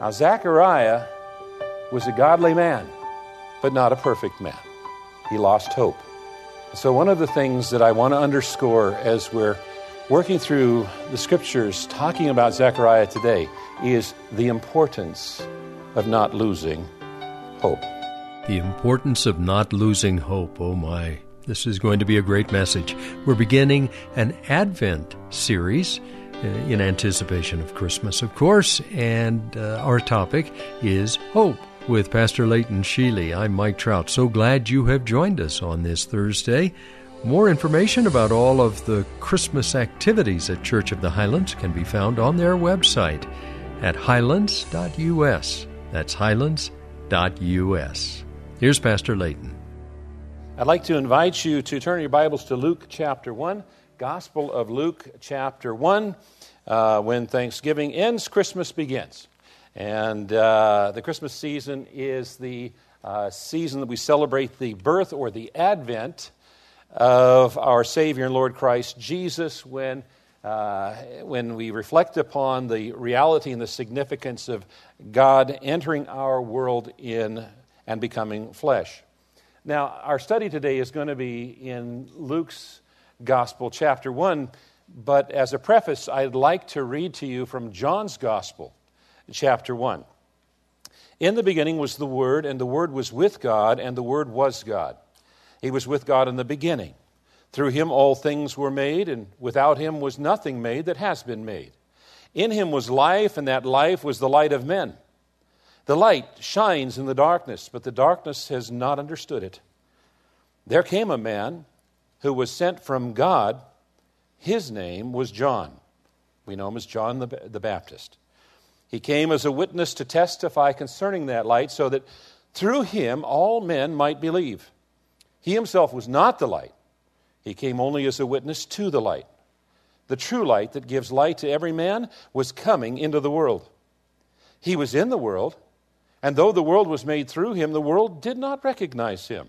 Now, Zechariah was a godly man, but not a perfect man. He lost hope. So, one of the things that I want to underscore as we're working through the scriptures talking about Zechariah today is the importance of not losing hope. The importance of not losing hope. Oh my. This is going to be a great message. We're beginning an Advent series in anticipation of Christmas, of course, and uh, our topic is hope with Pastor Leighton Sheely. I'm Mike Trout. So glad you have joined us on this Thursday. More information about all of the Christmas activities at Church of the Highlands can be found on their website at highlands.us. That's highlands.us. Here's Pastor Leighton. I'd like to invite you to turn your Bibles to Luke chapter 1. Gospel of Luke, chapter 1. Uh, when Thanksgiving ends, Christmas begins. And uh, the Christmas season is the uh, season that we celebrate the birth or the advent of our Savior and Lord Christ Jesus when, uh, when we reflect upon the reality and the significance of God entering our world in and becoming flesh. Now, our study today is going to be in Luke's Gospel, chapter 1. But as a preface, I'd like to read to you from John's Gospel, chapter 1. In the beginning was the Word, and the Word was with God, and the Word was God. He was with God in the beginning. Through him all things were made, and without him was nothing made that has been made. In him was life, and that life was the light of men. The light shines in the darkness, but the darkness has not understood it. There came a man who was sent from God. His name was John. We know him as John the, the Baptist. He came as a witness to testify concerning that light, so that through him all men might believe. He himself was not the light, he came only as a witness to the light. The true light that gives light to every man was coming into the world. He was in the world, and though the world was made through him, the world did not recognize him.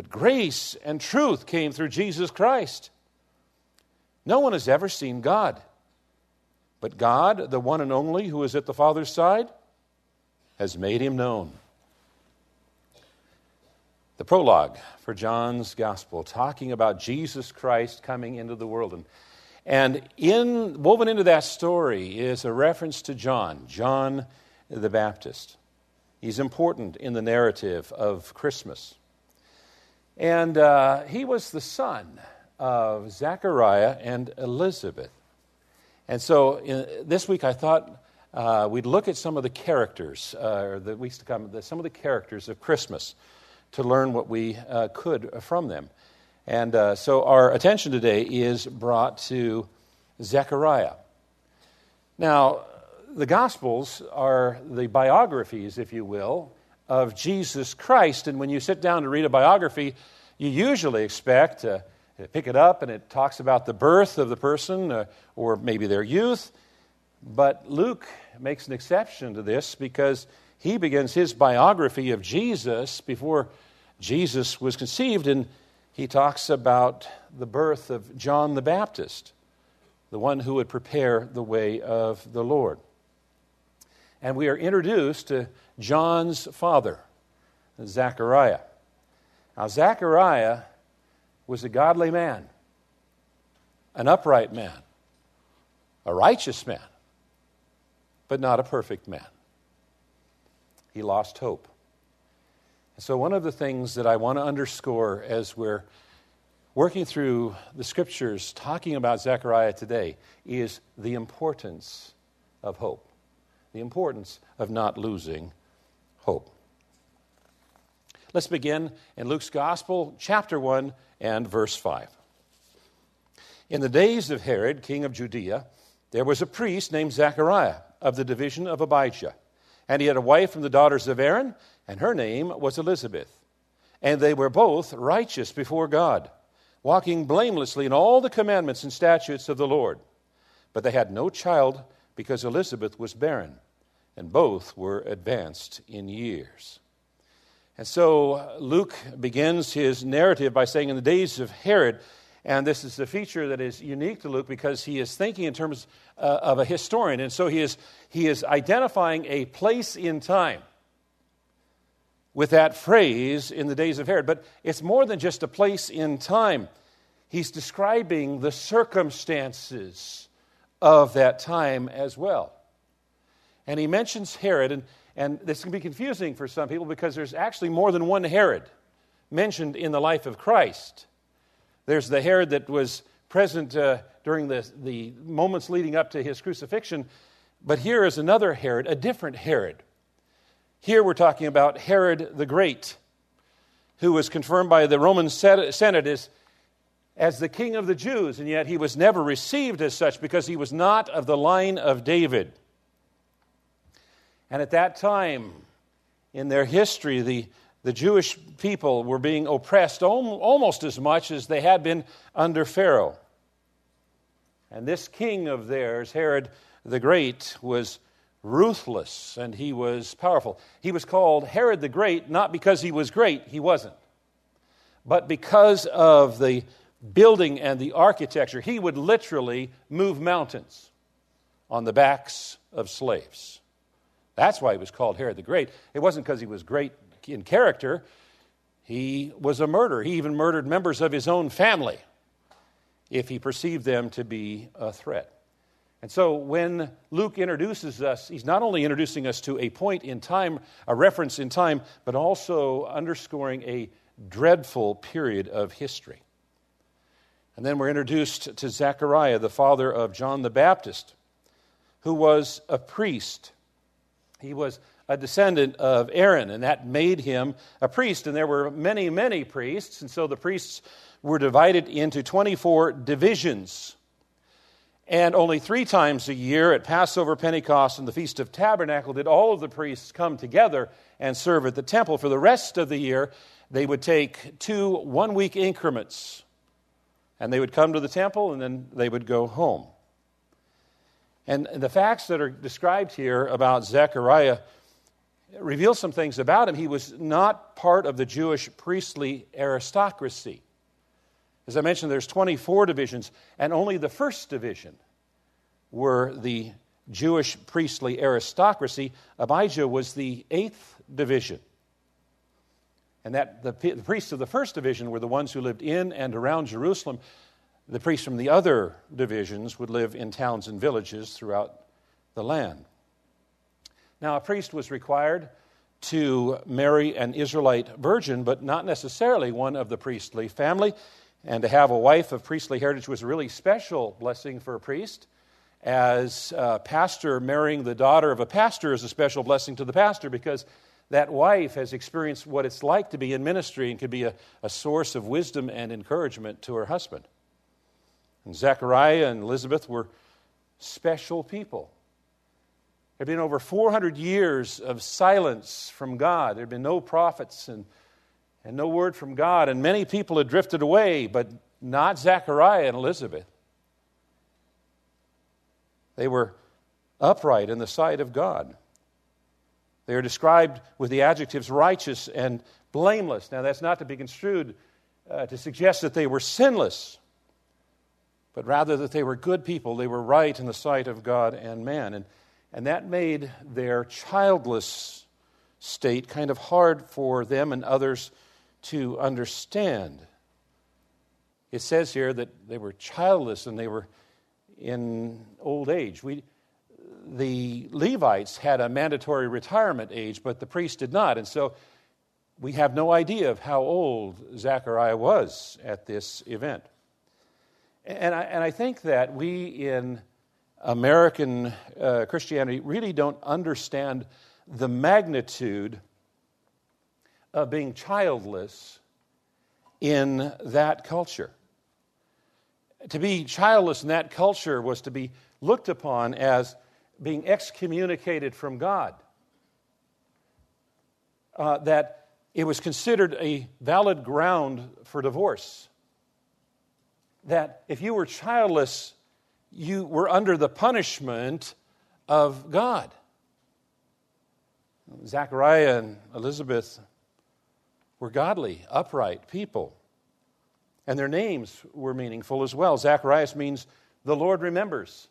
but grace and truth came through Jesus Christ. No one has ever seen God. But God, the one and only who is at the Father's side, has made him known. The prologue for John's Gospel, talking about Jesus Christ coming into the world. And, and in, woven into that story is a reference to John, John the Baptist. He's important in the narrative of Christmas. And uh, he was the son of Zechariah and Elizabeth. And so in, this week I thought uh, we'd look at some of the characters, uh, or the weeks to come, the, some of the characters of Christmas to learn what we uh, could from them. And uh, so our attention today is brought to Zechariah. Now, the Gospels are the biographies, if you will, of Jesus Christ. And when you sit down to read a biography, you usually expect to pick it up and it talks about the birth of the person uh, or maybe their youth. But Luke makes an exception to this because he begins his biography of Jesus before Jesus was conceived, and he talks about the birth of John the Baptist, the one who would prepare the way of the Lord. And we are introduced to John's father, Zechariah. Now, Zechariah was a godly man, an upright man, a righteous man, but not a perfect man. He lost hope. And so, one of the things that I want to underscore as we're working through the scriptures talking about Zechariah today is the importance of hope, the importance of not losing hope. Let's begin in Luke's Gospel, chapter 1 and verse 5. In the days of Herod, king of Judea, there was a priest named Zechariah of the division of Abijah. And he had a wife from the daughters of Aaron, and her name was Elizabeth. And they were both righteous before God, walking blamelessly in all the commandments and statutes of the Lord. But they had no child because Elizabeth was barren, and both were advanced in years. And so Luke begins his narrative by saying, In the days of Herod, and this is a feature that is unique to Luke because he is thinking in terms uh, of a historian. And so he is, he is identifying a place in time with that phrase in the days of Herod. But it's more than just a place in time, he's describing the circumstances of that time as well. And he mentions Herod, and and this can be confusing for some people because there's actually more than one Herod mentioned in the life of Christ. There's the Herod that was present uh, during the, the moments leading up to his crucifixion, but here is another Herod, a different Herod. Here we're talking about Herod the Great, who was confirmed by the Roman Senate as, as the king of the Jews, and yet he was never received as such because he was not of the line of David. And at that time in their history, the, the Jewish people were being oppressed almost as much as they had been under Pharaoh. And this king of theirs, Herod the Great, was ruthless and he was powerful. He was called Herod the Great not because he was great, he wasn't, but because of the building and the architecture. He would literally move mountains on the backs of slaves. That's why he was called Herod the Great. It wasn't because he was great in character, he was a murderer. He even murdered members of his own family if he perceived them to be a threat. And so when Luke introduces us, he's not only introducing us to a point in time, a reference in time, but also underscoring a dreadful period of history. And then we're introduced to Zechariah, the father of John the Baptist, who was a priest he was a descendant of Aaron, and that made him a priest. And there were many, many priests, and so the priests were divided into 24 divisions. And only three times a year at Passover, Pentecost, and the Feast of Tabernacle did all of the priests come together and serve at the temple. For the rest of the year, they would take two one week increments, and they would come to the temple and then they would go home. And the facts that are described here about Zechariah reveal some things about him. He was not part of the Jewish priestly aristocracy. As I mentioned, there's 24 divisions, and only the first division were the Jewish priestly aristocracy. Abijah was the eighth division. And that the, the priests of the first division were the ones who lived in and around Jerusalem. The priests from the other divisions would live in towns and villages throughout the land. Now, a priest was required to marry an Israelite virgin, but not necessarily one of the priestly family. And to have a wife of priestly heritage was a really special blessing for a priest. As a pastor marrying the daughter of a pastor is a special blessing to the pastor because that wife has experienced what it's like to be in ministry and could be a, a source of wisdom and encouragement to her husband. And Zechariah and Elizabeth were special people. There had been over 400 years of silence from God. There had been no prophets and, and no word from God, and many people had drifted away, but not Zechariah and Elizabeth. They were upright in the sight of God. They are described with the adjectives righteous and blameless. Now, that's not to be construed uh, to suggest that they were sinless, but rather that they were good people. They were right in the sight of God and man. And, and that made their childless state kind of hard for them and others to understand. It says here that they were childless and they were in old age. We, the Levites had a mandatory retirement age, but the priests did not. And so we have no idea of how old Zechariah was at this event. And I, and I think that we in American uh, Christianity really don't understand the magnitude of being childless in that culture. To be childless in that culture was to be looked upon as being excommunicated from God. Uh, that it was considered a valid ground for divorce. That if you were childless, you were under the punishment of God. Zachariah and Elizabeth were godly, upright people. And their names were meaningful as well. Zacharias means the Lord remembers.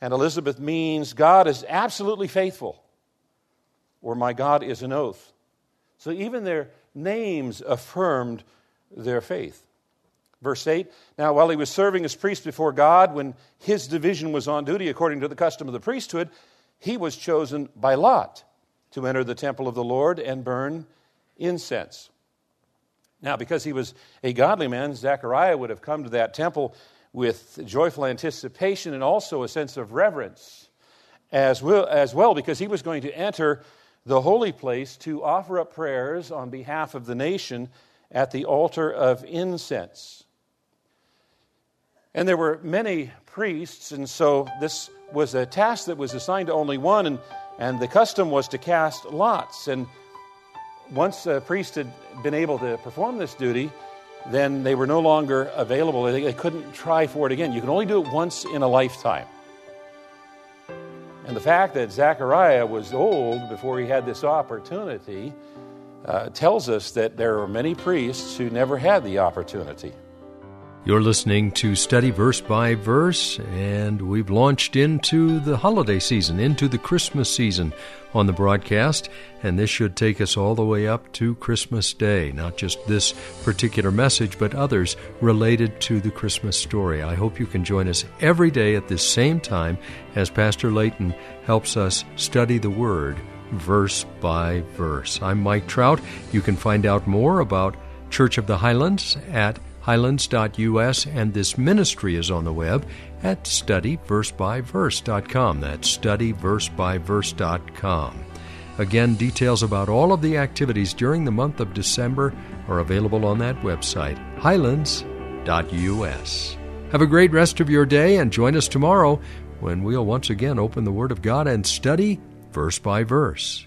And Elizabeth means God is absolutely faithful, or my God is an oath. So even their names affirmed their faith. Verse 8 Now, while he was serving as priest before God, when his division was on duty according to the custom of the priesthood, he was chosen by lot to enter the temple of the Lord and burn incense. Now, because he was a godly man, Zechariah would have come to that temple with joyful anticipation and also a sense of reverence as well, as well because he was going to enter the holy place to offer up prayers on behalf of the nation at the altar of incense. And there were many priests, and so this was a task that was assigned to only one, and, and the custom was to cast lots. And once a priest had been able to perform this duty, then they were no longer available. They, couldn't try for it again. You can only do it once in a lifetime. And the fact that Zechariah was old before he had this opportunity uh, tells us that there are many priests who never had the opportunity. You're listening to Study Verse by Verse, and we've launched into the holiday season, into the Christmas season on the broadcast, and this should take us all the way up to Christmas Day. Not just this particular message, but others related to the Christmas story. I hope you can join us every day at this same time as Pastor Layton helps us study the Word verse by verse. I'm Mike Trout. You can find out more about Church of the Highlands at highlands.us, and this ministry is on the web at studyversebyverse.com. That's studyversebyverse.com. Again, details about all of the activities during the month of December are available on that website, highlands.us. Have a great rest of your day and join us tomorrow when we'll once again open the Word of God and study verse by verse.